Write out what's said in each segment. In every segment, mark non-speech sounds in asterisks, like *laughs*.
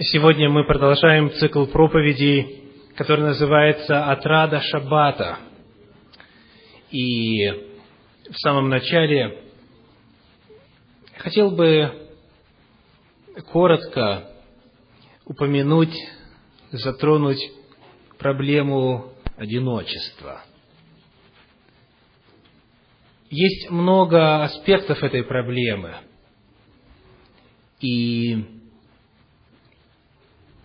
Сегодня мы продолжаем цикл проповедей, который называется «Отрада Шаббата». И в самом начале хотел бы коротко упомянуть, затронуть проблему одиночества. Есть много аспектов этой проблемы. И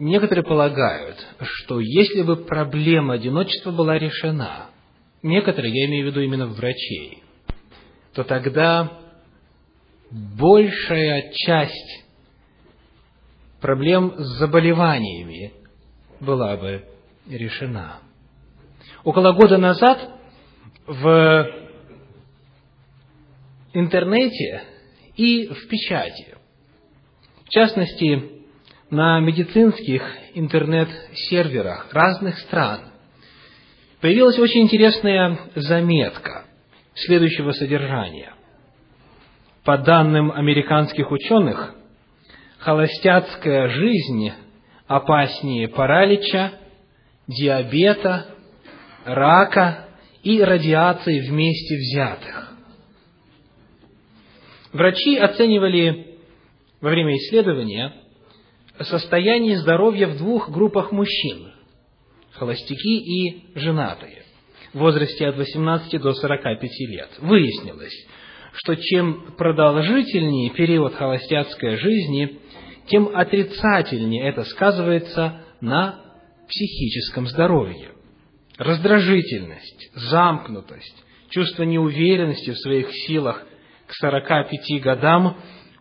Некоторые полагают, что если бы проблема одиночества была решена, некоторые, я имею в виду именно врачей, то тогда большая часть проблем с заболеваниями была бы решена. Около года назад в интернете и в печати, в частности, на медицинских интернет-серверах разных стран появилась очень интересная заметка следующего содержания. По данным американских ученых, холостяцкая жизнь опаснее паралича, диабета, рака и радиации вместе взятых. Врачи оценивали во время исследования состояние здоровья в двух группах мужчин – холостяки и женатые в возрасте от 18 до 45 лет. Выяснилось, что чем продолжительнее период холостяцкой жизни, тем отрицательнее это сказывается на психическом здоровье. Раздражительность, замкнутость, чувство неуверенности в своих силах к 45 годам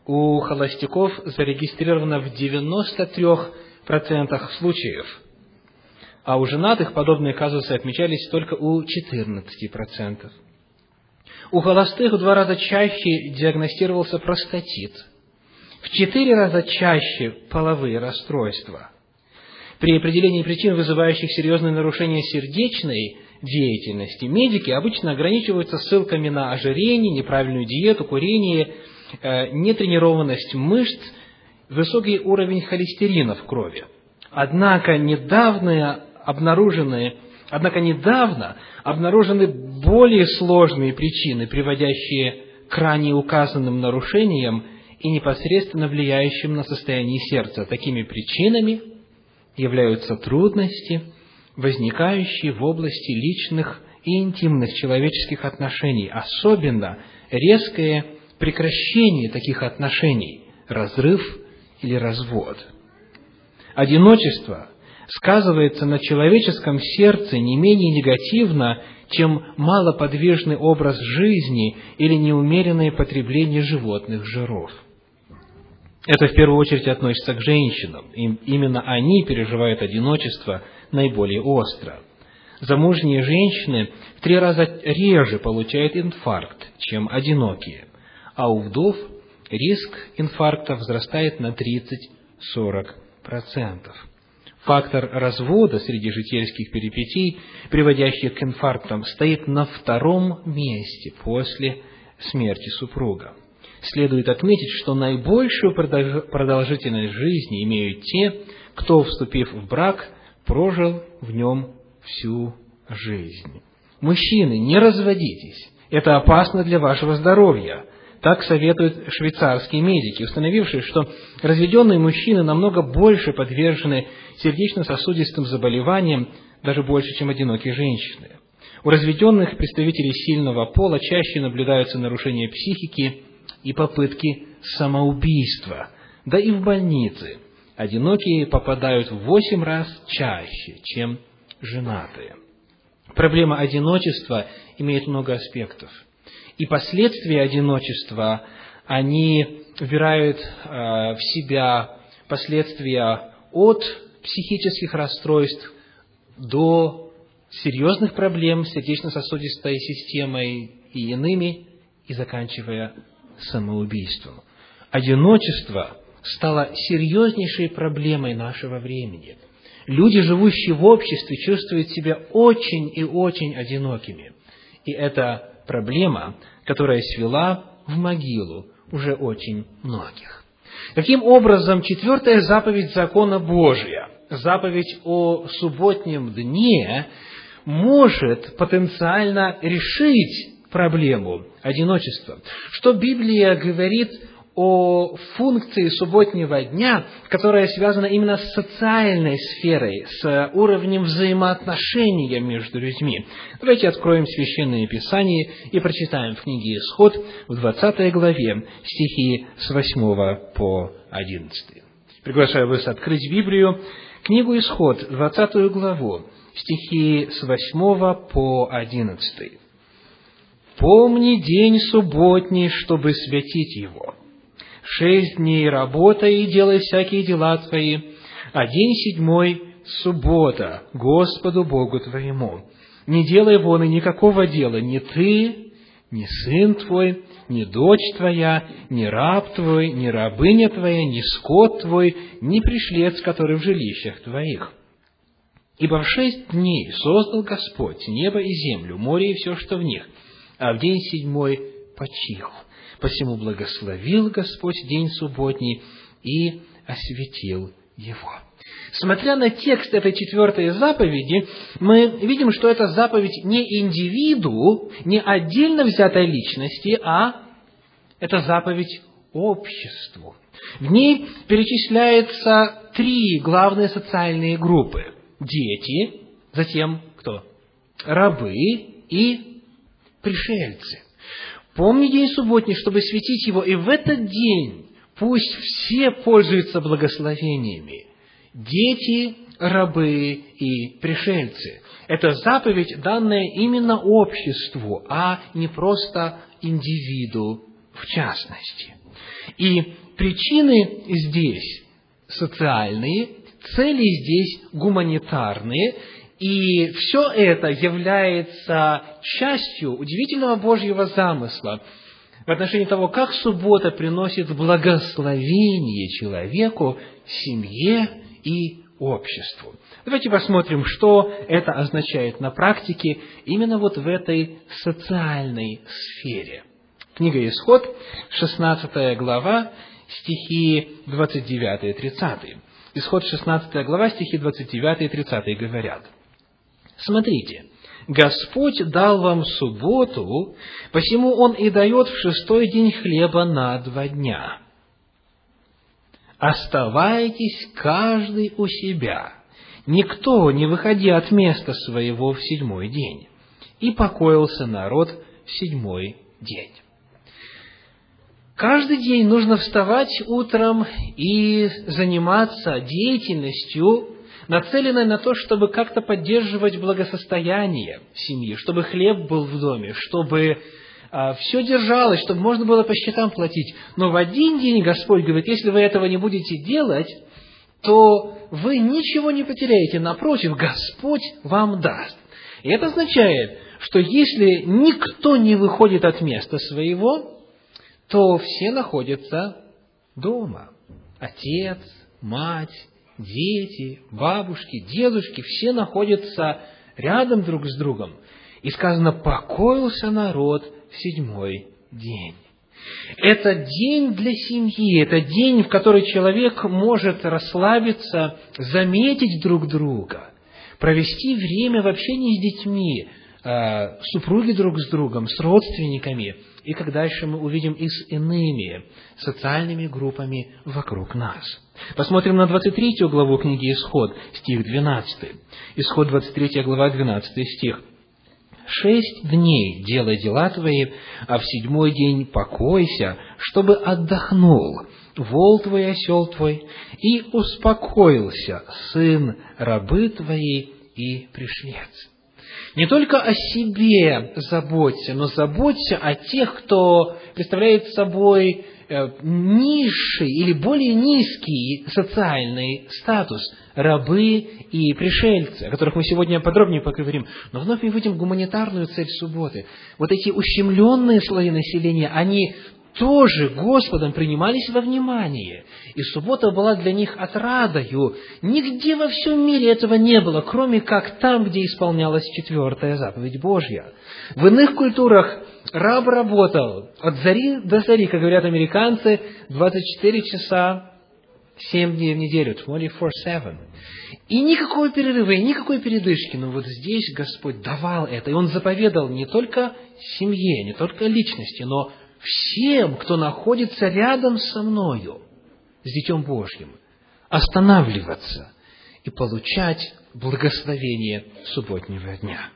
у холостяков зарегистрировано в 93% случаев, а у женатых подобные казусы отмечались только у 14%. У холостых в два раза чаще диагностировался простатит, в четыре раза чаще половые расстройства. При определении причин, вызывающих серьезные нарушения сердечной деятельности, медики обычно ограничиваются ссылками на ожирение, неправильную диету, курение – нетренированность мышц, высокий уровень холестерина в крови. Однако недавно обнаружены, однако недавно обнаружены более сложные причины, приводящие к ранее указанным нарушениям и непосредственно влияющим на состояние сердца. Такими причинами являются трудности, возникающие в области личных и интимных человеческих отношений, особенно резкое прекращение таких отношений, разрыв или развод. Одиночество сказывается на человеческом сердце не менее негативно, чем малоподвижный образ жизни или неумеренное потребление животных жиров. Это в первую очередь относится к женщинам. И именно они переживают одиночество наиболее остро. Замужние женщины в три раза реже получают инфаркт, чем одинокие а у вдов риск инфаркта возрастает на 30-40%. Фактор развода среди житейских перипетий, приводящих к инфарктам, стоит на втором месте после смерти супруга. Следует отметить, что наибольшую продолжительность жизни имеют те, кто, вступив в брак, прожил в нем всю жизнь. Мужчины, не разводитесь. Это опасно для вашего здоровья. Так советуют швейцарские медики, установившие, что разведенные мужчины намного больше подвержены сердечно-сосудистым заболеваниям, даже больше, чем одинокие женщины. У разведенных представителей сильного пола чаще наблюдаются нарушения психики и попытки самоубийства. Да и в больнице одинокие попадают в восемь раз чаще, чем женатые. Проблема одиночества имеет много аспектов – и последствия одиночества, они вбирают э, в себя последствия от психических расстройств до серьезных проблем с сердечно-сосудистой системой и иными, и заканчивая самоубийством. Одиночество стало серьезнейшей проблемой нашего времени. Люди, живущие в обществе, чувствуют себя очень и очень одинокими. И это проблема, которая свела в могилу уже очень многих. Каким образом четвертая заповедь закона Божия, заповедь о субботнем дне, может потенциально решить проблему одиночества? Что Библия говорит о функции субботнего дня, которая связана именно с социальной сферой, с уровнем взаимоотношения между людьми. Давайте откроем Священное Писание и прочитаем в книге Исход в 20 главе стихи с 8 по 11. Приглашаю вас открыть Библию, книгу Исход, 20 главу, стихи с 8 по 11. «Помни день субботний, чтобы святить его» шесть дней работай и делай всякие дела твои, а день седьмой – суббота Господу Богу твоему. Не делай вон и никакого дела, ни ты, ни сын твой, ни дочь твоя, ни раб твой, ни рабыня твоя, ни скот твой, ни пришлец, который в жилищах твоих. Ибо в шесть дней создал Господь небо и землю, море и все, что в них, а в день седьмой почил. Посему благословил Господь день субботний и осветил его. Смотря на текст этой четвертой заповеди, мы видим, что это заповедь не индивиду, не отдельно взятой личности, а это заповедь обществу. В ней перечисляются три главные социальные группы. Дети, затем кто? Рабы и пришельцы. Помни день субботний, чтобы светить его, и в этот день пусть все пользуются благословениями. Дети, рабы и пришельцы. Это заповедь, данная именно обществу, а не просто индивиду в частности. И причины здесь социальные, цели здесь гуманитарные, и все это является частью удивительного Божьего замысла в отношении того, как суббота приносит благословение человеку, семье и обществу. Давайте посмотрим, что это означает на практике именно вот в этой социальной сфере. Книга Исход, 16 глава, стихи 29 и 30. Исход 16 глава, стихи 29 и 30 говорят – Смотрите, Господь дал вам субботу, посему Он и дает в шестой день хлеба на два дня. Оставайтесь каждый у себя, никто не выходя от места своего в седьмой день. И покоился народ в седьмой день. Каждый день нужно вставать утром и заниматься деятельностью, нацеленная на то, чтобы как-то поддерживать благосостояние семьи, чтобы хлеб был в доме, чтобы а, все держалось, чтобы можно было по счетам платить. Но в один день Господь говорит, если вы этого не будете делать, то вы ничего не потеряете, напротив, Господь вам даст. И это означает, что если никто не выходит от места своего, то все находятся дома. Отец, мать, дети, бабушки, дедушки, все находятся рядом друг с другом. И сказано, покоился народ в седьмой день. Это день для семьи, это день, в который человек может расслабиться, заметить друг друга, провести время в общении с детьми, э, супруги друг с другом, с родственниками, и как дальше мы увидим и с иными социальными группами вокруг нас. Посмотрим на 23 главу книги Исход, стих 12. Исход 23 глава, 12 стих. «Шесть дней делай дела твои, а в седьмой день покойся, чтобы отдохнул вол твой, осел твой, и успокоился сын рабы твоей и пришлец». Не только о себе заботься, но заботься о тех, кто представляет собой Э, низший или более низкий социальный статус рабы и пришельцы, о которых мы сегодня подробнее поговорим. Но вновь мы видим гуманитарную цель субботы. Вот эти ущемленные слои населения, они тоже Господом принимались во внимание. И суббота была для них отрадою. Нигде во всем мире этого не было, кроме как там, где исполнялась четвертая заповедь Божья. В иных культурах раб работал от зари до зари, как говорят американцы, 24 часа, 7 дней в неделю, 24-7. И никакого перерыва, и никакой передышки. Но вот здесь Господь давал это, и Он заповедал не только семье, не только личности, но всем, кто находится рядом со мною, с Детем Божьим, останавливаться и получать благословение субботнего дня.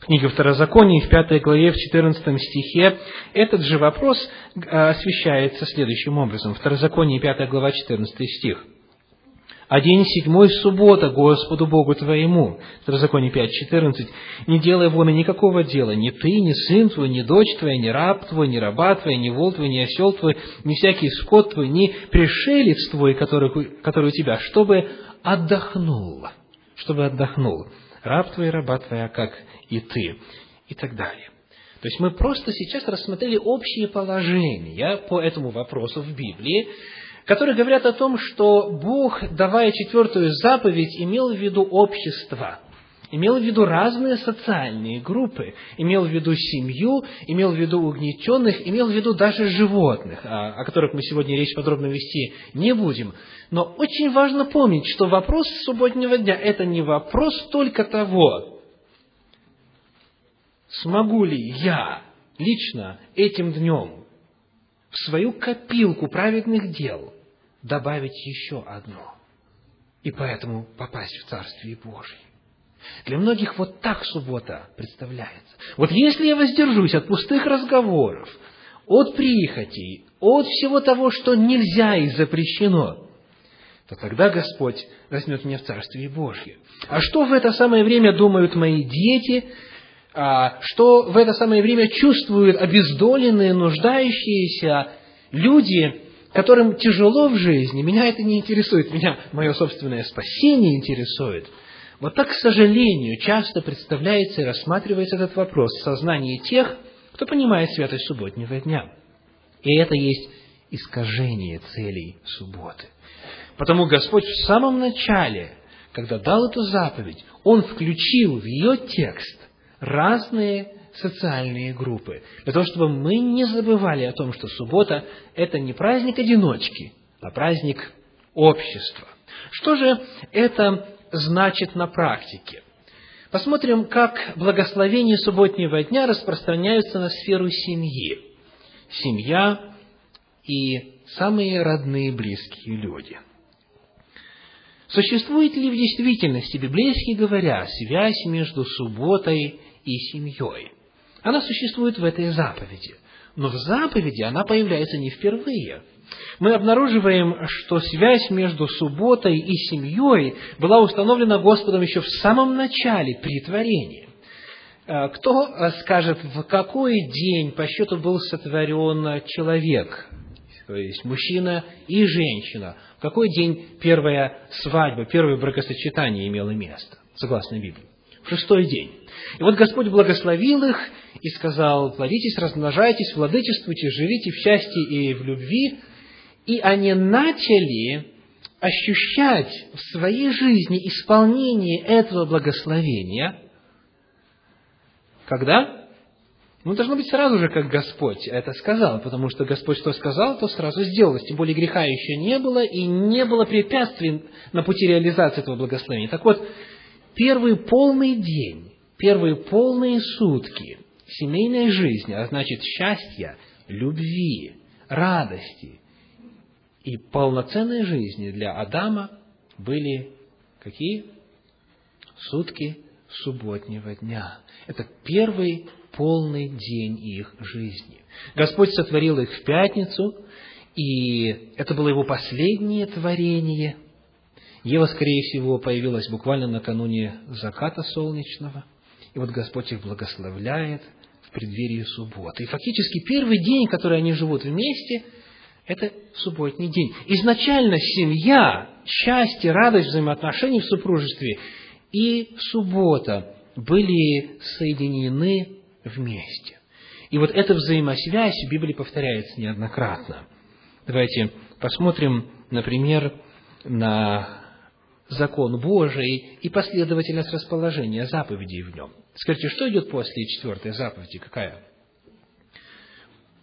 В книге Второзакония, в пятой главе, в 14 стихе, этот же вопрос а, освещается следующим образом. Второзаконие, 5 глава, 14 стих – а день седьмой – суббота Господу Богу твоему. Второзаконие 5.14. Не делай вон и никакого дела, ни ты, ни сын твой, ни дочь твоя, ни раб твой, ни раба твоя, ни вол твой, ни осел твой, ни всякий скот твой, ни пришелец твой, который, который у тебя, чтобы отдохнул, чтобы отдохнул. Раб твой, раба твоя, как и ты. И так далее. То есть мы просто сейчас рассмотрели общие положения по этому вопросу в Библии, которые говорят о том, что Бог, давая четвертую заповедь, имел в виду общество, имел в виду разные социальные группы, имел в виду семью, имел в виду угнетенных, имел в виду даже животных, о, которых мы сегодня речь подробно вести не будем. Но очень важно помнить, что вопрос субботнего дня – это не вопрос только того, смогу ли я лично этим днем в свою копилку праведных дел добавить еще одно, и поэтому попасть в Царствие Божие. Для многих вот так суббота представляется. Вот если я воздержусь от пустых разговоров, от прихотей, от всего того, что нельзя и запрещено, то тогда Господь возьмет меня в Царствие Божье. А что в это самое время думают мои дети, а что в это самое время чувствуют обездоленные, нуждающиеся люди, которым тяжело в жизни, меня это не интересует, меня мое собственное спасение интересует. Вот так, к сожалению, часто представляется и рассматривается этот вопрос в сознании тех, кто понимает святость субботнего дня. И это есть искажение целей субботы. Потому Господь в самом начале, когда дал эту заповедь, Он включил в ее текст разные социальные группы, для того, чтобы мы не забывали о том, что суббота – это не праздник одиночки, а праздник общества. Что же это значит на практике? Посмотрим, как благословения субботнего дня распространяются на сферу семьи. Семья и самые родные близкие люди. Существует ли в действительности, библейски говоря, связь между субботой и семьей? Она существует в этой заповеди. Но в заповеди она появляется не впервые. Мы обнаруживаем, что связь между субботой и семьей была установлена Господом еще в самом начале, при творении. А, кто скажет, в какой день по счету был сотворен человек, то есть мужчина и женщина, в какой день первая свадьба, первое бракосочетание имело место, согласно Библии? В шестой день. И вот Господь благословил их и сказал, плодитесь, размножайтесь, владычествуйте, живите в счастье и в любви. И они начали ощущать в своей жизни исполнение этого благословения. Когда? Ну, должно быть сразу же, как Господь это сказал, потому что Господь что сказал, то сразу сделалось. Тем более греха еще не было, и не было препятствий на пути реализации этого благословения. Так вот, первый полный день, первые полные сутки семейной жизни, а значит счастья, любви, радости и полноценной жизни для Адама были какие? Сутки субботнего дня. Это первый полный день их жизни. Господь сотворил их в пятницу, и это было его последнее творение. Ева, скорее всего, появилась буквально накануне заката солнечного – и вот Господь их благословляет преддверии субботы. И фактически первый день, который они живут вместе, это субботний день. Изначально семья, счастье, радость, взаимоотношения в супружестве и суббота были соединены вместе. И вот эта взаимосвязь в Библии повторяется неоднократно. Давайте посмотрим, например, на закон Божий и последовательность расположения заповедей в нем. Скажите, что идет после четвертой заповеди? Какая?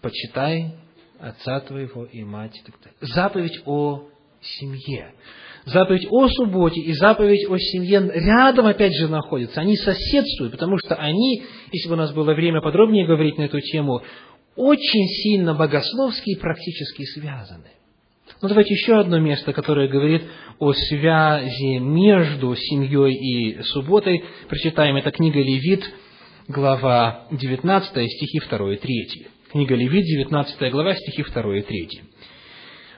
почитай отца твоего и мать. И так далее. Заповедь о семье. Заповедь о субботе и заповедь о семье рядом, опять же, находятся. Они соседствуют, потому что они, если бы у нас было время подробнее говорить на эту тему, очень сильно богословски и практически связаны. Ну, давайте еще одно место, которое говорит о связи между семьей и субботой. Прочитаем, это книга Левит, глава 19, стихи 2 и 3. Книга Левит, 19 глава, стихи 2 и 3.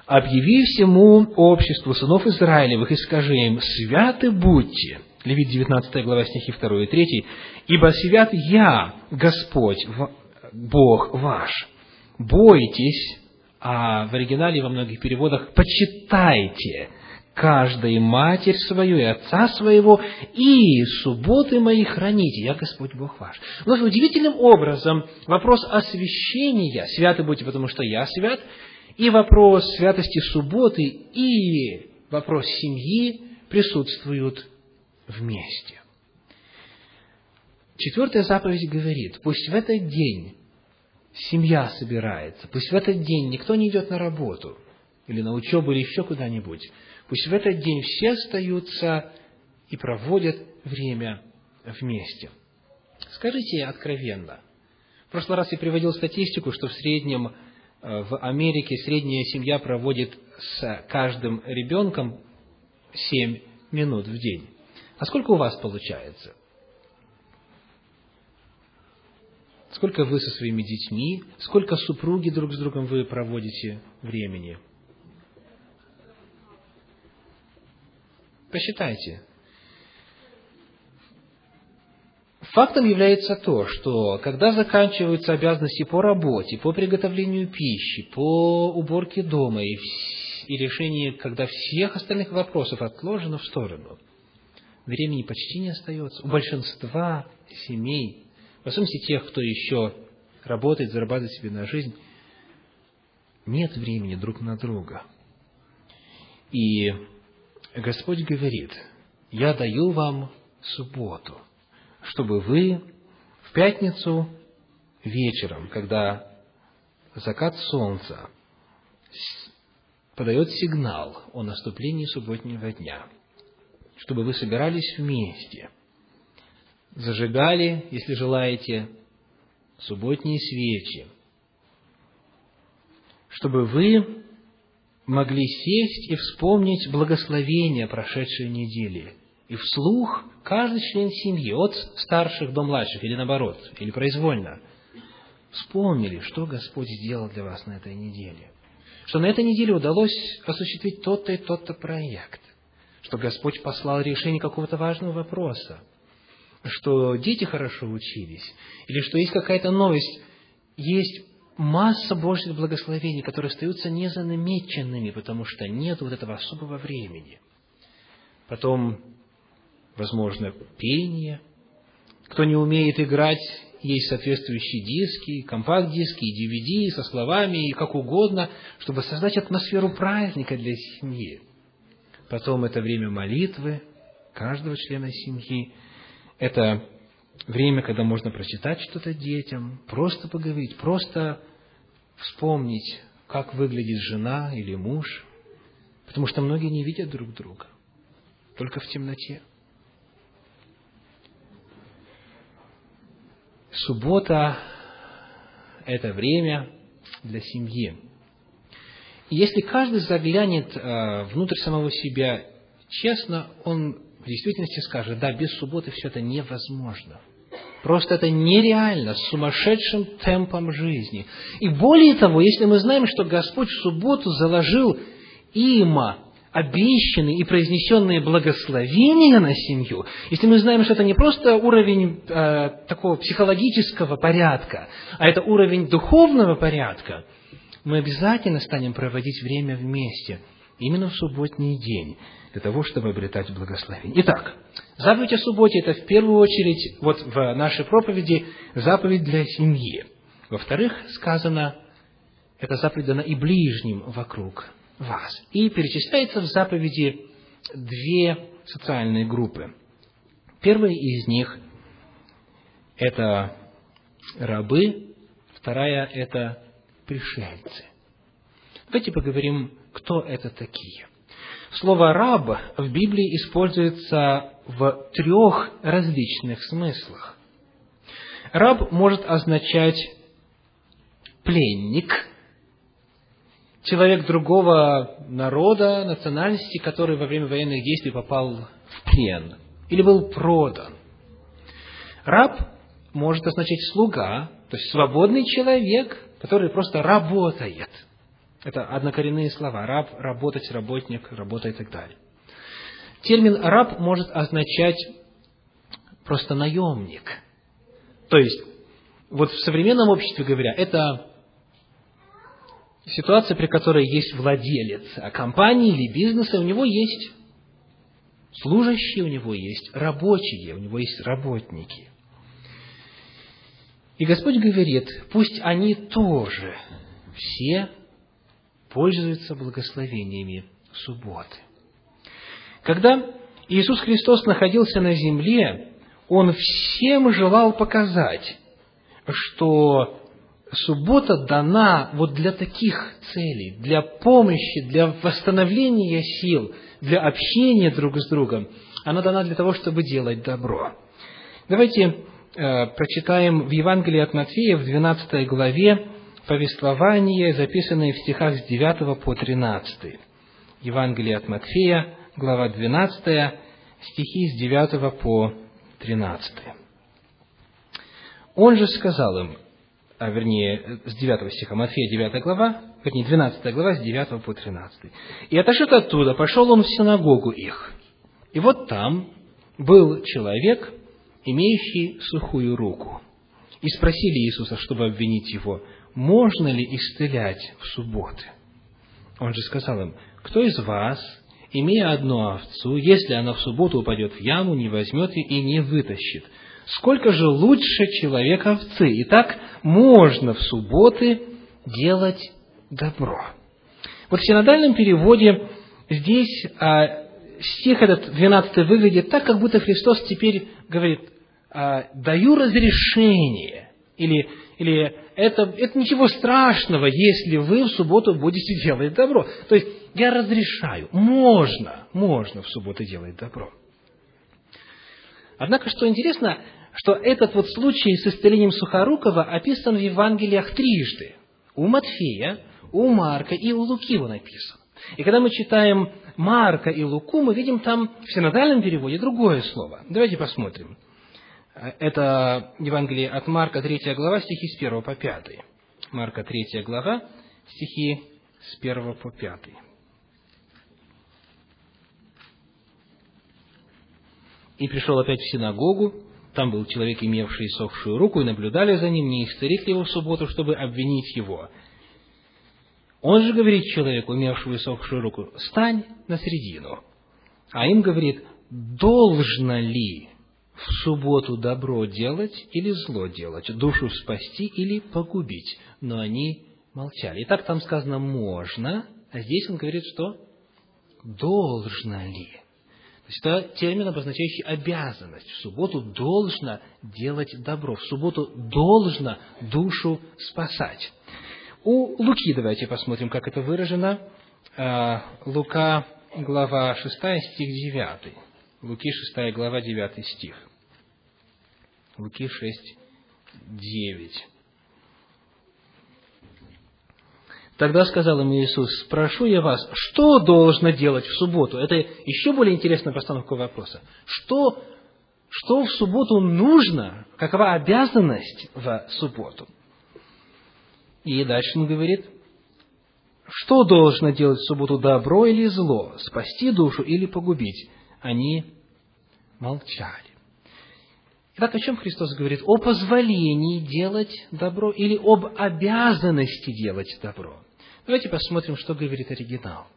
«Объяви всему обществу сынов Израилевых и скажи им, святы будьте». Левит, 19 глава, стихи 2 и 3. «Ибо свят я, Господь, Бог ваш. Бойтесь, а в оригинале во многих переводах почитайте каждой матерь свою и отца своего, и субботы мои храните, я Господь Бог ваш. Но удивительным образом вопрос освящения, святы будьте, потому что я свят, и вопрос святости субботы, и вопрос семьи присутствуют вместе. Четвертая заповедь говорит, пусть в этот день семья собирается, пусть в этот день никто не идет на работу, или на учебу, или еще куда-нибудь, пусть в этот день все остаются и проводят время вместе. Скажите откровенно. В прошлый раз я приводил статистику, что в среднем э, в Америке средняя семья проводит с каждым ребенком 7 минут в день. А сколько у вас получается? Сколько вы со своими детьми, сколько супруги друг с другом вы проводите времени? Посчитайте. Фактом является то, что когда заканчиваются обязанности по работе, по приготовлению пищи, по уборке дома и, и решении, когда всех остальных вопросов отложено в сторону, времени почти не остается. У большинства семей в особенности тех, кто еще работает, зарабатывает себе на жизнь, нет времени друг на друга. И Господь говорит, я даю вам субботу, чтобы вы в пятницу вечером, когда закат солнца подает сигнал о наступлении субботнего дня, чтобы вы собирались вместе – зажигали, если желаете, субботние свечи, чтобы вы могли сесть и вспомнить благословения прошедшей недели. И вслух каждый член семьи, от старших до младших, или наоборот, или произвольно, вспомнили, что Господь сделал для вас на этой неделе. Что на этой неделе удалось осуществить тот-то и тот-то проект. Что Господь послал решение какого-то важного вопроса что дети хорошо учились, или что есть какая-то новость, есть масса Божьих благословений, которые остаются незанамеченными, потому что нет вот этого особого времени. Потом, возможно, пение. Кто не умеет играть, есть соответствующие диски, компакт-диски, DVD со словами и как угодно, чтобы создать атмосферу праздника для семьи. Потом это время молитвы каждого члена семьи – это время, когда можно прочитать что-то детям, просто поговорить, просто вспомнить, как выглядит жена или муж, потому что многие не видят друг друга, только в темноте. Суббота – это время для семьи. И если каждый заглянет э, внутрь самого себя честно, он в действительности скажет, да, без субботы все это невозможно. Просто это нереально, с сумасшедшим темпом жизни. И более того, если мы знаем, что Господь в субботу заложил има обещанные и произнесенные благословения на семью, если мы знаем, что это не просто уровень э, такого психологического порядка, а это уровень духовного порядка, мы обязательно станем проводить время вместе, именно в субботний день для того, чтобы обретать благословение. Итак, заповедь о субботе – это в первую очередь, вот в нашей проповеди, заповедь для семьи. Во-вторых, сказано, это заповедь дана и ближним вокруг вас. И перечисляется в заповеди две социальные группы. Первая из них – это рабы, вторая – это пришельцы. Давайте поговорим, кто это такие. Слово «раб» в Библии используется в трех различных смыслах. Раб может означать пленник, человек другого народа, национальности, который во время военных действий попал в плен или был продан. Раб может означать слуга, то есть свободный человек, который просто работает – это однокоренные слова. Раб, работать, работник, работа и так далее. Термин раб может означать просто наемник. То есть, вот в современном обществе говоря, это ситуация, при которой есть владелец компании или бизнеса, у него есть служащие, у него есть рабочие, у него есть работники. И Господь говорит, пусть они тоже все пользуется благословениями субботы. Когда Иисус Христос находился на земле, Он всем желал показать, что суббота дана вот для таких целей, для помощи, для восстановления сил, для общения друг с другом. Она дана для того, чтобы делать добро. Давайте э, прочитаем в Евангелии от Матфея в 12 главе повествование, записанное в стихах с 9 по 13. Евангелие от Матфея, глава 12, стихи с 9 по 13. Он же сказал им, а вернее, с 9 стиха, Матфея 9 глава, вернее, 12 глава, с 9 по 13. «И отошед оттуда, пошел он в синагогу их. И вот там был человек, имеющий сухую руку. И спросили Иисуса, чтобы обвинить его, можно ли исцелять в субботы? Он же сказал им, кто из вас, имея одну овцу, если она в субботу упадет в яму, не возьмет ее и не вытащит? Сколько же лучше человек овцы? И так можно в субботы делать добро. Вот в синодальном переводе здесь а, стих этот 12 выглядит так, как будто Христос теперь говорит, а, даю разрешение, или, или это, это ничего страшного, если вы в субботу будете *laughs* делать добро. То есть, я разрешаю, можно, можно в субботу делать добро. Однако, что интересно, что этот вот случай с исцелением Сухорукова описан в Евангелиях трижды. У Матфея, у Марка и у Луки его написан. И когда мы читаем Марка и Луку, мы видим там в синодальном переводе другое слово. Давайте посмотрим. Это Евангелие от Марка, 3 глава, стихи с 1 по 5. Марка, 3 глава, стихи с 1 по 5. И пришел опять в синагогу, там был человек, имевший сохшую руку, и наблюдали за ним, не исцелит ли его в субботу, чтобы обвинить его. Он же говорит человеку, имевшему сохшую руку, «Стань на середину». А им говорит, «Должно ли в субботу добро делать или зло делать, душу спасти или погубить. Но они молчали. Итак, там сказано «можно», а здесь он говорит, что «должно ли». То есть это термин, обозначающий обязанность. В субботу должно делать добро. В субботу должно душу спасать. У Луки давайте посмотрим, как это выражено. А, Лука, глава 6, стих 9. Луки 6 глава 9 стих. Луки 6, 9. Тогда сказал им Иисус, спрошу я вас, что должно делать в субботу? Это еще более интересная постановка вопроса. Что, что в субботу нужно? Какова обязанность в субботу? И дальше он говорит, что должно делать в субботу, добро или зло, спасти душу или погубить? Они молчали. Итак, о чем Христос говорит? О позволении делать добро или об обязанности делать добро. Давайте посмотрим, что говорит оригинал.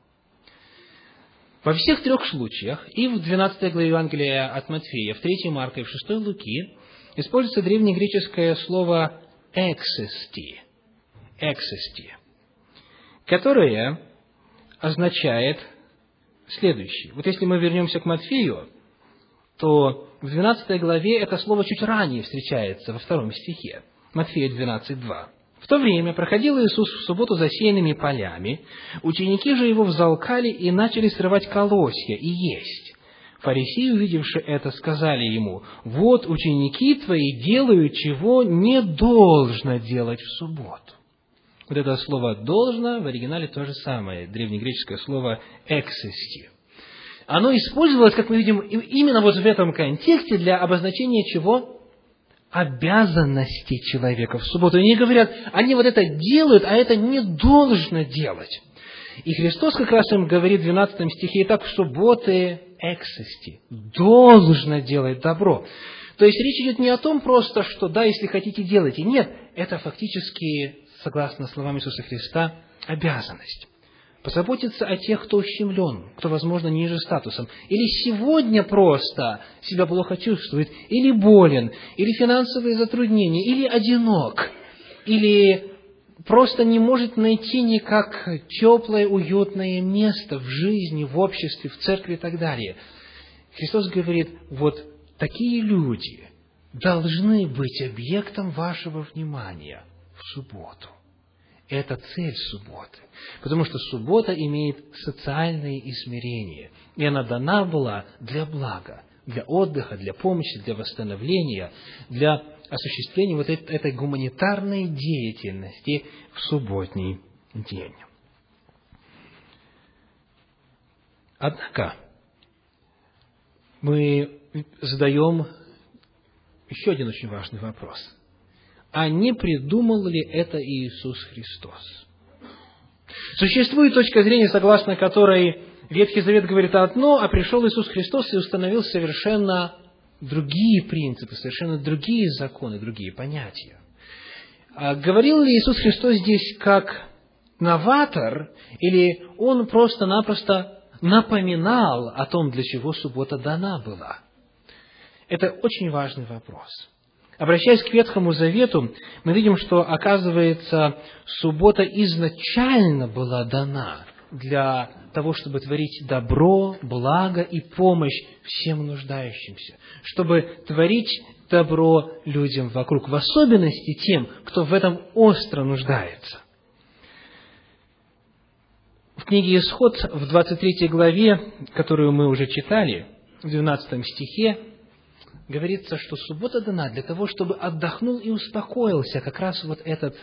Во всех трех случаях, и в 12 главе Евангелия от Матфея, в 3 Марка и в 6 Луки, используется древнегреческое слово «эксести», «эксести», которое означает следующее. Вот если мы вернемся к Матфею, то в 12 главе это слово чуть ранее встречается, во втором стихе. Матфея 12, 2. В то время проходил Иисус в субботу засеянными полями, ученики же его взалкали и начали срывать колосья и есть. Фарисеи, увидевши это, сказали ему, «Вот ученики твои делают, чего не должно делать в субботу». Вот это слово «должно» в оригинале то же самое, древнегреческое слово «эксести». Оно использовалось, как мы видим, именно вот в этом контексте для обозначения чего? Обязанности человека в субботу. Они говорят, они вот это делают, а это не должно делать. И Христос как раз им говорит в 12 стихе, «Итак, в субботы эксости, должно делать добро». То есть речь идет не о том просто, что да, если хотите, делайте. Нет, это фактически, согласно словам Иисуса Христа, обязанность. Позаботиться о тех, кто ущемлен, кто, возможно, ниже статусом. Или сегодня просто себя плохо чувствует, или болен, или финансовые затруднения, или одинок, или просто не может найти никак теплое, уютное место в жизни, в обществе, в церкви и так далее. Христос говорит, вот такие люди должны быть объектом вашего внимания в субботу. Это цель субботы. Потому что суббота имеет социальное измерение. И она дана была для блага, для отдыха, для помощи, для восстановления, для осуществлению вот этой гуманитарной деятельности в субботний день. Однако, мы задаем еще один очень важный вопрос. А не придумал ли это Иисус Христос? Существует точка зрения, согласно которой Ветхий Завет говорит одно, а пришел Иисус Христос и установил совершенно другие принципы, совершенно другие законы, другие понятия. А говорил ли Иисус Христос здесь как новатор, или Он просто-напросто напоминал о том, для чего суббота дана была? Это очень важный вопрос. Обращаясь к Ветхому Завету, мы видим, что, оказывается, суббота изначально была дана для того, чтобы творить добро, благо и помощь всем нуждающимся, чтобы творить добро людям вокруг, в особенности тем, кто в этом остро нуждается. В книге Исход, в 23 главе, которую мы уже читали, в 12 стихе, говорится, что суббота дана для того, чтобы отдохнул и успокоился как раз вот этот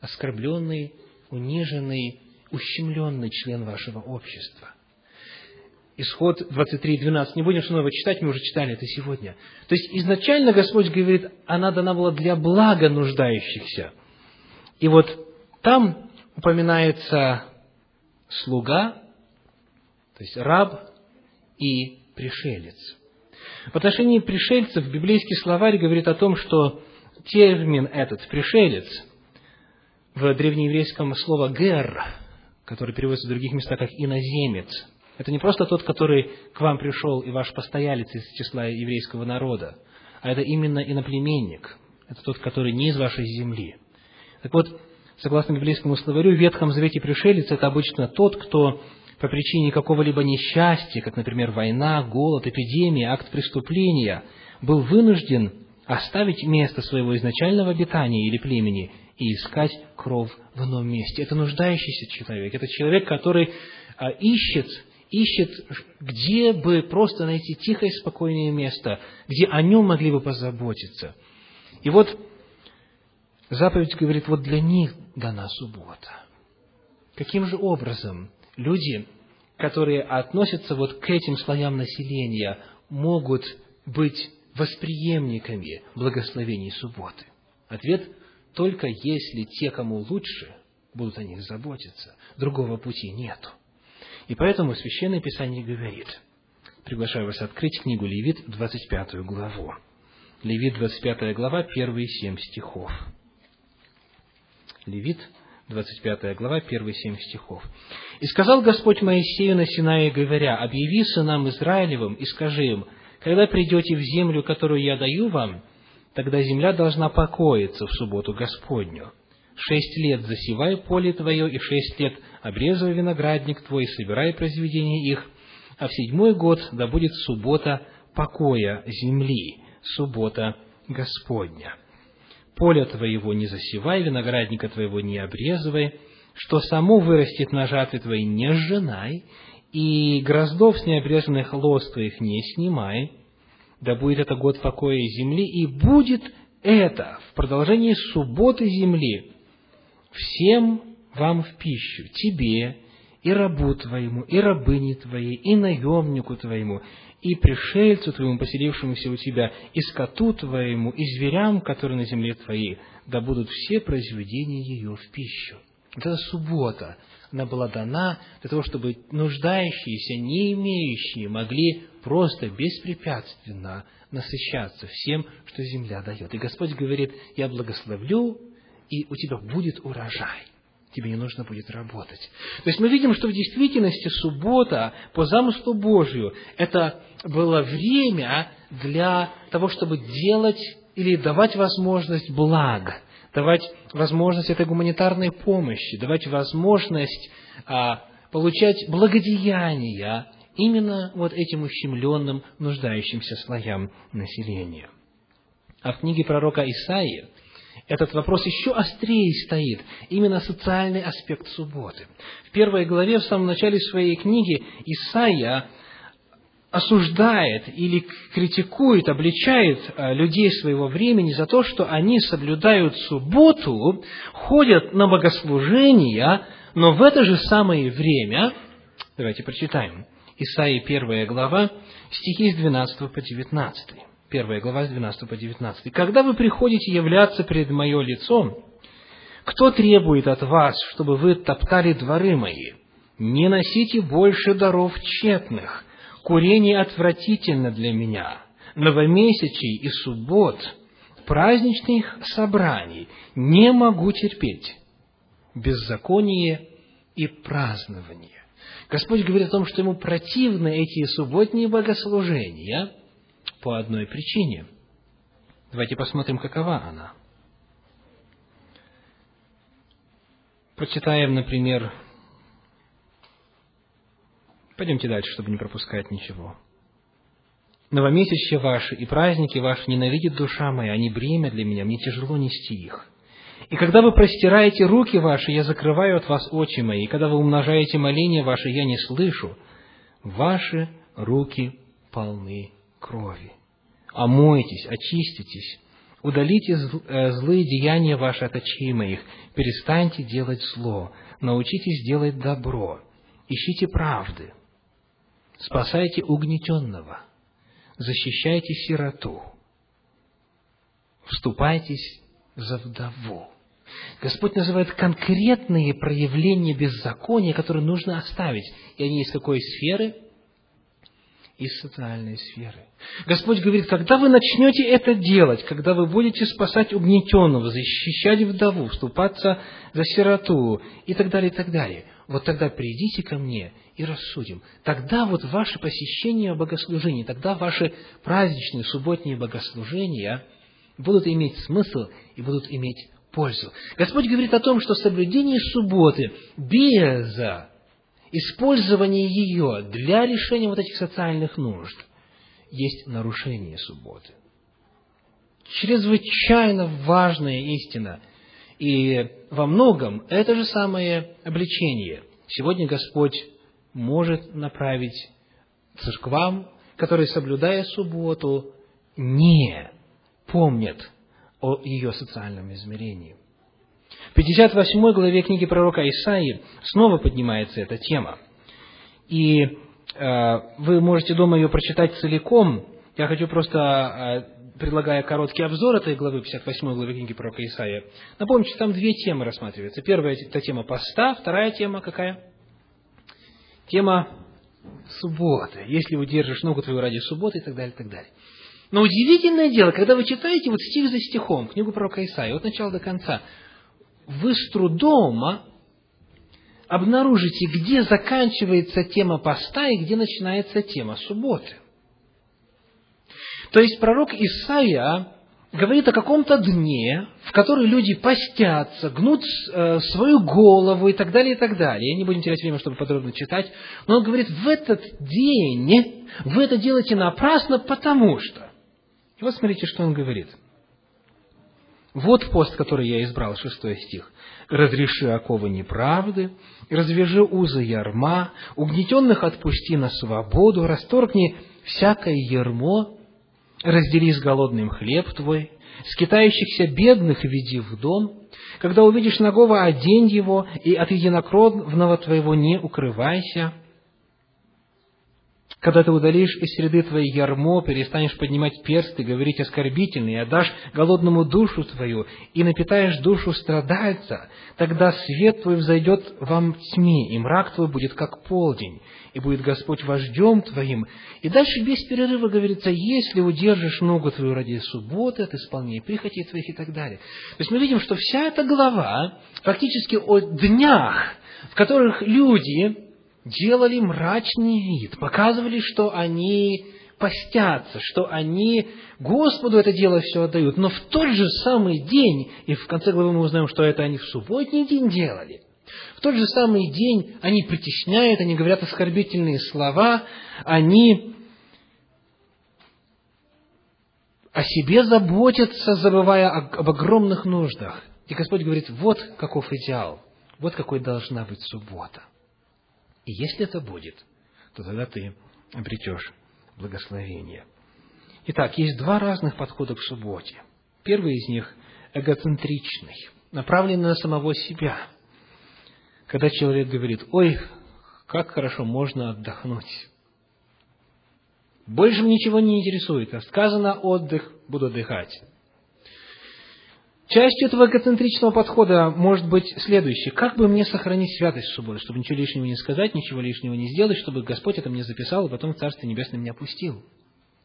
оскорбленный, униженный, ущемленный член вашего общества. Исход 23.12. Не будем снова читать, мы уже читали это сегодня. То есть, изначально Господь говорит, она дана была для блага нуждающихся. И вот там упоминается слуга, то есть раб и пришелец. В отношении пришельцев библейский словарь говорит о том, что термин этот, пришелец, в древнееврейском слово «гер», который переводится в других местах как «иноземец». Это не просто тот, который к вам пришел и ваш постоялец из числа еврейского народа, а это именно иноплеменник. Это тот, который не из вашей земли. Так вот, согласно библейскому словарю, в Ветхом Завете пришелец – это обычно тот, кто по причине какого-либо несчастья, как, например, война, голод, эпидемия, акт преступления, был вынужден оставить место своего изначального обитания или племени и искать кров в ином месте. Это нуждающийся человек, это человек, который а, ищет, ищет, где бы просто найти тихое, спокойное место, где о нем могли бы позаботиться. И вот заповедь говорит, вот для них дана суббота. Каким же образом люди, которые относятся вот к этим слоям населения, могут быть восприемниками благословений субботы? Ответ только если те, кому лучше, будут о них заботиться. Другого пути нету. И поэтому Священное Писание говорит, приглашаю вас открыть книгу Левит, 25 главу. Левит, 25 глава, первые семь стихов. Левит, 25 глава, первые семь стихов. «И сказал Господь Моисею на Синае, говоря, «Объяви сынам Израилевым и скажи им, когда придете в землю, которую я даю вам, тогда земля должна покоиться в субботу Господню. Шесть лет засевай поле твое, и шесть лет обрезывай виноградник твой, собирай произведения их, а в седьмой год да будет суббота покоя земли, суббота Господня. Поля твоего не засевай, виноградника твоего не обрезывай, что само вырастет на жатве твоей не сжинай, и гроздов с необрезанных лоз твоих не снимай, да будет это год покоя земли, и будет это в продолжении субботы земли всем вам в пищу, тебе и рабу твоему, и рабыне твоей, и наемнику твоему, и пришельцу твоему, поселившемуся у тебя, и скоту твоему, и зверям, которые на земле твоей, да будут все произведения ее в пищу. Вот эта суббота, она была дана для того, чтобы нуждающиеся, не имеющие, могли просто беспрепятственно насыщаться всем, что земля дает. И Господь говорит, я благословлю, и у тебя будет урожай тебе не нужно будет работать. То есть мы видим, что в действительности суббота по замыслу Божию это было время для того, чтобы делать или давать возможность благ, давать возможность этой гуманитарной помощи, давать возможность а, получать благодеяния именно вот этим ущемленным, нуждающимся слоям населения. А в книге пророка Исаии этот вопрос еще острее стоит, именно социальный аспект субботы. В первой главе, в самом начале своей книги, Исаия осуждает или критикует, обличает а, людей своего времени за то, что они соблюдают субботу, ходят на богослужения, но в это же самое время, давайте прочитаем, Исаии 1 глава, стихи с 12 по 19. 1 глава с 12 по 19. «Когда вы приходите являться перед мое лицом, кто требует от вас, чтобы вы топтали дворы мои? Не носите больше даров тщетных. Курение отвратительно для меня. Новомесячий и суббот, праздничных собраний не могу терпеть. Беззаконие и празднование. Господь говорит о том, что ему противны эти субботние богослужения – по одной причине. Давайте посмотрим, какова она. Прочитаем, например, пойдемте дальше, чтобы не пропускать ничего. Новомесячья ваши и праздники ваши ненавидит душа моя, они бремя для меня, мне тяжело нести их. И когда вы простираете руки ваши, я закрываю от вас очи мои, и когда вы умножаете моления ваши, я не слышу. Ваши руки полны крови. Омойтесь, очиститесь, удалите э, злые деяния ваши от очей моих, перестаньте делать зло, научитесь делать добро, ищите правды, спасайте угнетенного, защищайте сироту, вступайтесь за вдову. Господь называет конкретные проявления беззакония, которые нужно оставить. И они из какой сферы? Из социальной сферы. Господь говорит, когда вы начнете это делать, когда вы будете спасать угнетенного, защищать вдову, вступаться за сироту и так далее, и так далее, вот тогда придите ко мне и рассудим. Тогда вот ваше посещение богослужений, тогда ваши праздничные субботние богослужения будут иметь смысл и будут иметь пользу. Господь говорит о том, что соблюдение субботы без использование ее для решения вот этих социальных нужд есть нарушение субботы. Чрезвычайно важная истина. И во многом это же самое обличение. Сегодня Господь может направить церквам, которые, соблюдая субботу, не помнят о ее социальном измерении. В 58 главе книги пророка Исаии снова поднимается эта тема. И э, вы можете дома ее прочитать целиком. Я хочу просто, э, предлагая короткий обзор этой главы, 58 главы книги пророка Исаия, напомнить, что там две темы рассматриваются. Первая – это тема поста, вторая тема какая? Тема субботы. Если удержишь ногу твою ради субботы и так далее, и так далее. Но удивительное дело, когда вы читаете вот стих за стихом книгу пророка Исаия, от начала до конца, вы с трудом обнаружите, где заканчивается тема поста и где начинается тема субботы. То есть пророк Исаия говорит о каком-то дне, в который люди постятся, гнут э, свою голову и так далее, и так далее. Не будем терять время, чтобы подробно читать. Но он говорит, в этот день вы это делаете напрасно, потому что... И вот смотрите, что он говорит – Вот пост, который я избрал, шестой стих. «Разреши оковы неправды, развяжи узы ярма, угнетенных отпусти на свободу, расторгни всякое ярмо, раздели с голодным хлеб твой, скитающихся бедных веди в дом, когда увидишь нагого, одень его, и от единокровного твоего не укрывайся, когда ты удалишь из среды твоей ярмо, перестанешь поднимать перст и говорить оскорбительно, и отдашь голодному душу твою, и напитаешь душу страдальца, тогда свет твой взойдет вам тьме, и мрак твой будет как полдень, и будет Господь вождем твоим. И дальше без перерыва говорится, если удержишь ногу твою ради субботы от исполнения прихотей твоих и так далее. То есть мы видим, что вся эта глава фактически о днях, в которых люди делали мрачный вид, показывали, что они постятся, что они Господу это дело все отдают. Но в тот же самый день, и в конце главы мы узнаем, что это они в субботний день делали, в тот же самый день они притесняют, они говорят оскорбительные слова, они о себе заботятся, забывая об огромных нуждах. И Господь говорит, вот каков идеал, вот какой должна быть суббота. И если это будет, то тогда ты обретешь благословение. Итак, есть два разных подхода к субботе. Первый из них эгоцентричный, направленный на самого себя. Когда человек говорит, ой, как хорошо можно отдохнуть. Больше ничего не интересует, а сказано отдых, буду отдыхать. Частью этого эгоцентричного подхода может быть следующее. Как бы мне сохранить святость в субботу, чтобы ничего лишнего не сказать, ничего лишнего не сделать, чтобы Господь это мне записал, и потом в Царстве Небесное меня опустил.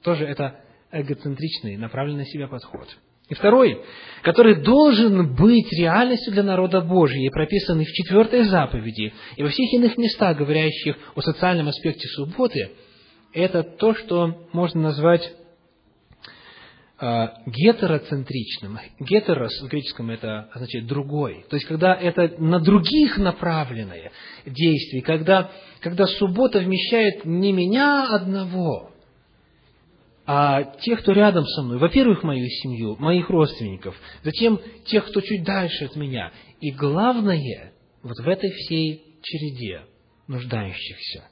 Тоже это эгоцентричный, направленный на себя подход. И второй, который должен быть реальностью для народа Божьего, прописанный в четвертой заповеди и во всех иных местах, говорящих о социальном аспекте субботы, это то, что можно назвать гетероцентричным. Гетерос в греческом это означает другой. То есть, когда это на других направленное действие, когда, когда суббота вмещает не меня одного, а тех, кто рядом со мной. Во-первых, мою семью, моих родственников, затем тех, кто чуть дальше от меня. И главное, вот в этой всей череде нуждающихся,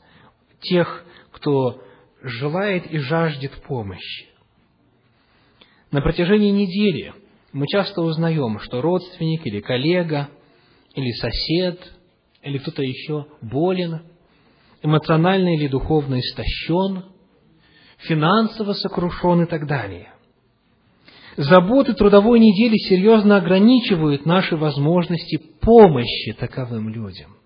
тех, кто желает и жаждет помощи. На протяжении недели мы часто узнаем, что родственник или коллега, или сосед, или кто-то еще болен, эмоционально или духовно истощен, финансово сокрушен и так далее. Заботы трудовой недели серьезно ограничивают наши возможности помощи таковым людям.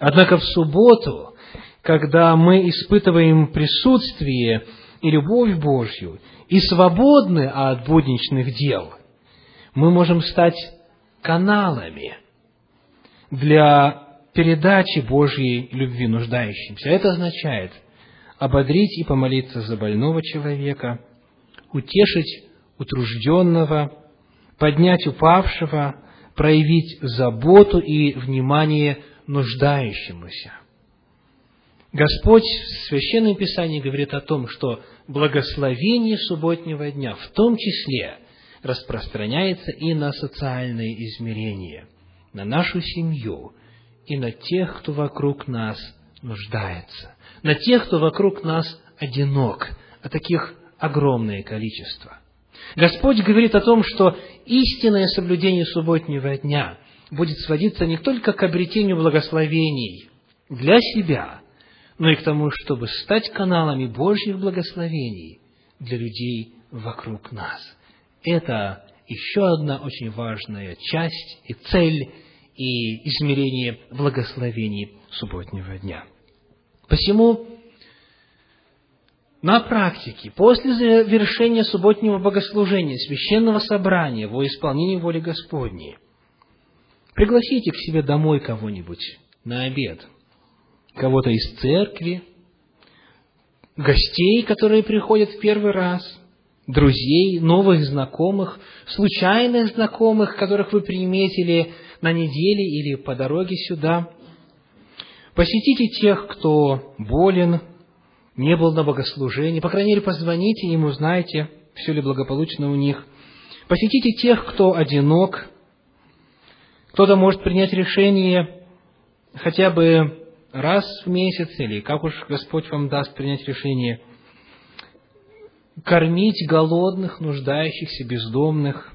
Однако в субботу, когда мы испытываем присутствие и любовь Божью, и свободны от будничных дел, мы можем стать каналами для передачи Божьей любви нуждающимся. Это означает ободрить и помолиться за больного человека, утешить утружденного, поднять упавшего, проявить заботу и внимание нуждающемуся. Господь в Священном Писании говорит о том, что благословение субботнего дня в том числе распространяется и на социальные измерения, на нашу семью и на тех, кто вокруг нас нуждается, на тех, кто вокруг нас одинок, а таких огромное количество. Господь говорит о том, что истинное соблюдение субботнего дня будет сводиться не только к обретению благословений для себя – но и к тому, чтобы стать каналами Божьих благословений для людей вокруг нас. Это еще одна очень важная часть и цель и измерение благословений субботнего дня. Посему на практике, после завершения субботнего богослужения, священного собрания во исполнении воли Господней, пригласите к себе домой кого-нибудь на обед – кого-то из церкви, гостей, которые приходят в первый раз, друзей, новых знакомых, случайных знакомых, которых вы приметили на неделе или по дороге сюда. Посетите тех, кто болен, не был на богослужении, по крайней мере, позвоните им, узнайте, все ли благополучно у них. Посетите тех, кто одинок. Кто-то может принять решение хотя бы раз в месяц, или как уж Господь вам даст принять решение, кормить голодных, нуждающихся, бездомных.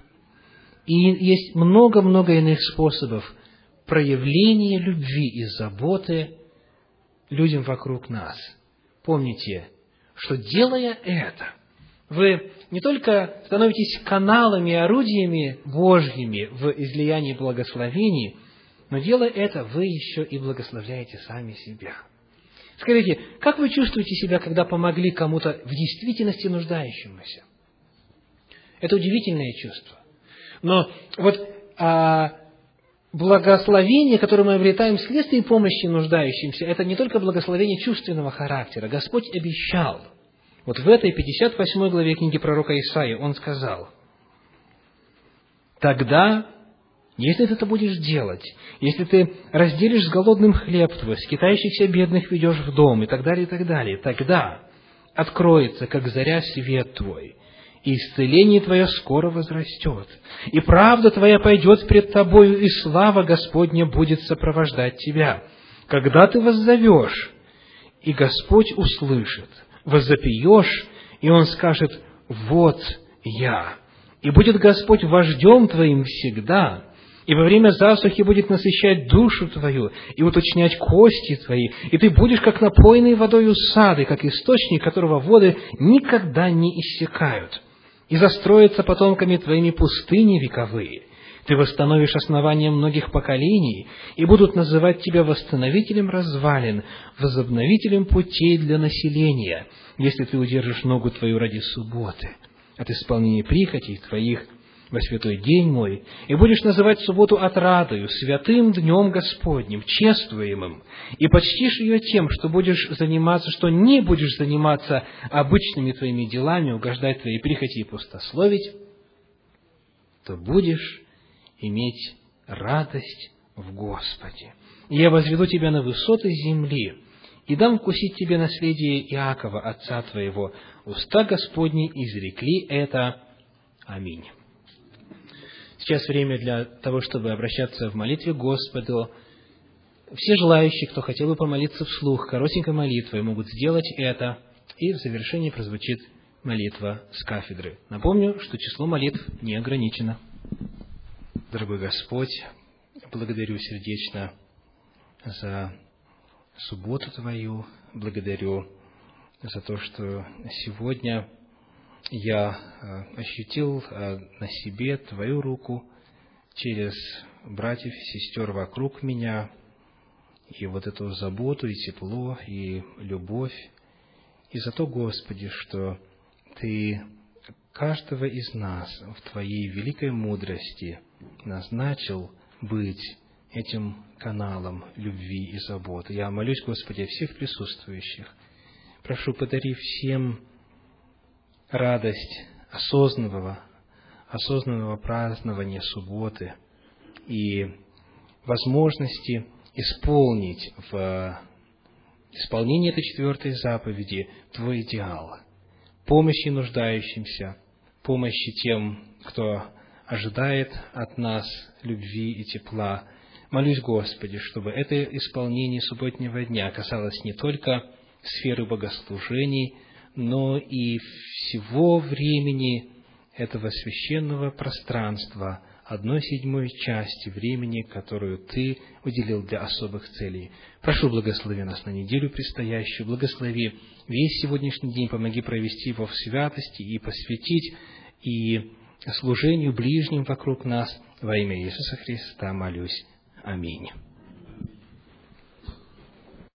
И есть много-много иных способов проявления любви и заботы людям вокруг нас. Помните, что делая это, вы не только становитесь каналами орудиями Божьими в излиянии благословений, но делая это, вы еще и благословляете сами себя. Скажите, как вы чувствуете себя, когда помогли кому-то в действительности нуждающемуся? Это удивительное чувство. Но вот а, благословение, которое мы обретаем вследствие помощи нуждающимся, это не только благословение чувственного характера. Господь обещал. Вот в этой 58 главе книги пророка Исаии Он сказал, «Тогда если ты это будешь делать, если ты разделишь с голодным хлеб твой, скитающихся бедных ведешь в дом и так далее, и так далее, тогда откроется, как заря, свет твой, и исцеление твое скоро возрастет, и правда твоя пойдет пред тобою, и слава Господня будет сопровождать тебя. Когда ты воззовешь, и Господь услышит, возопьешь, и Он скажет, вот я. И будет Господь вождем твоим всегда, и во время засухи будет насыщать душу твою и уточнять кости твои, и ты будешь как напоенный водою сады, как источник, которого воды никогда не иссякают. И застроятся потомками твоими пустыни вековые. Ты восстановишь основания многих поколений, и будут называть тебя восстановителем развалин, возобновителем путей для населения, если ты удержишь ногу твою ради субботы, от исполнения прихотей твоих – во святой день мой, и будешь называть субботу отрадою, святым днем Господним, чествуемым, и почтишь ее тем, что будешь заниматься, что не будешь заниматься обычными твоими делами, угождать твоей прихоти и пустословить, то будешь иметь радость в Господе. И я возведу тебя на высоты земли, и дам вкусить тебе наследие Иакова, отца твоего. Уста Господни изрекли это. Аминь. Сейчас время для того, чтобы обращаться в молитве Господу. Все желающие, кто хотел бы помолиться вслух, коротенькой молитвой, могут сделать это, и в завершении прозвучит молитва с кафедры. Напомню, что число молитв не ограничено. Дорогой Господь, благодарю сердечно за субботу Твою, благодарю за то, что сегодня я э, ощутил э, на себе Твою руку через братьев и сестер вокруг меня, и вот эту заботу, и тепло, и любовь. И за то, Господи, что Ты каждого из нас в Твоей великой мудрости назначил быть этим каналом любви и заботы. Я молюсь, Господи, всех присутствующих. Прошу, подари всем радость осознанного, осознанного празднования субботы и возможности исполнить в исполнении этой четвертой заповеди Твой идеал, помощи нуждающимся, помощи тем, кто ожидает от нас любви и тепла. Молюсь, Господи, чтобы это исполнение субботнего дня касалось не только сферы богослужений, но и всего времени этого священного пространства, одной седьмой части времени, которую Ты уделил для особых целей. Прошу, благослови нас на неделю предстоящую, благослови весь сегодняшний день, помоги провести его в святости и посвятить и служению ближним вокруг нас. Во имя Иисуса Христа молюсь. Аминь.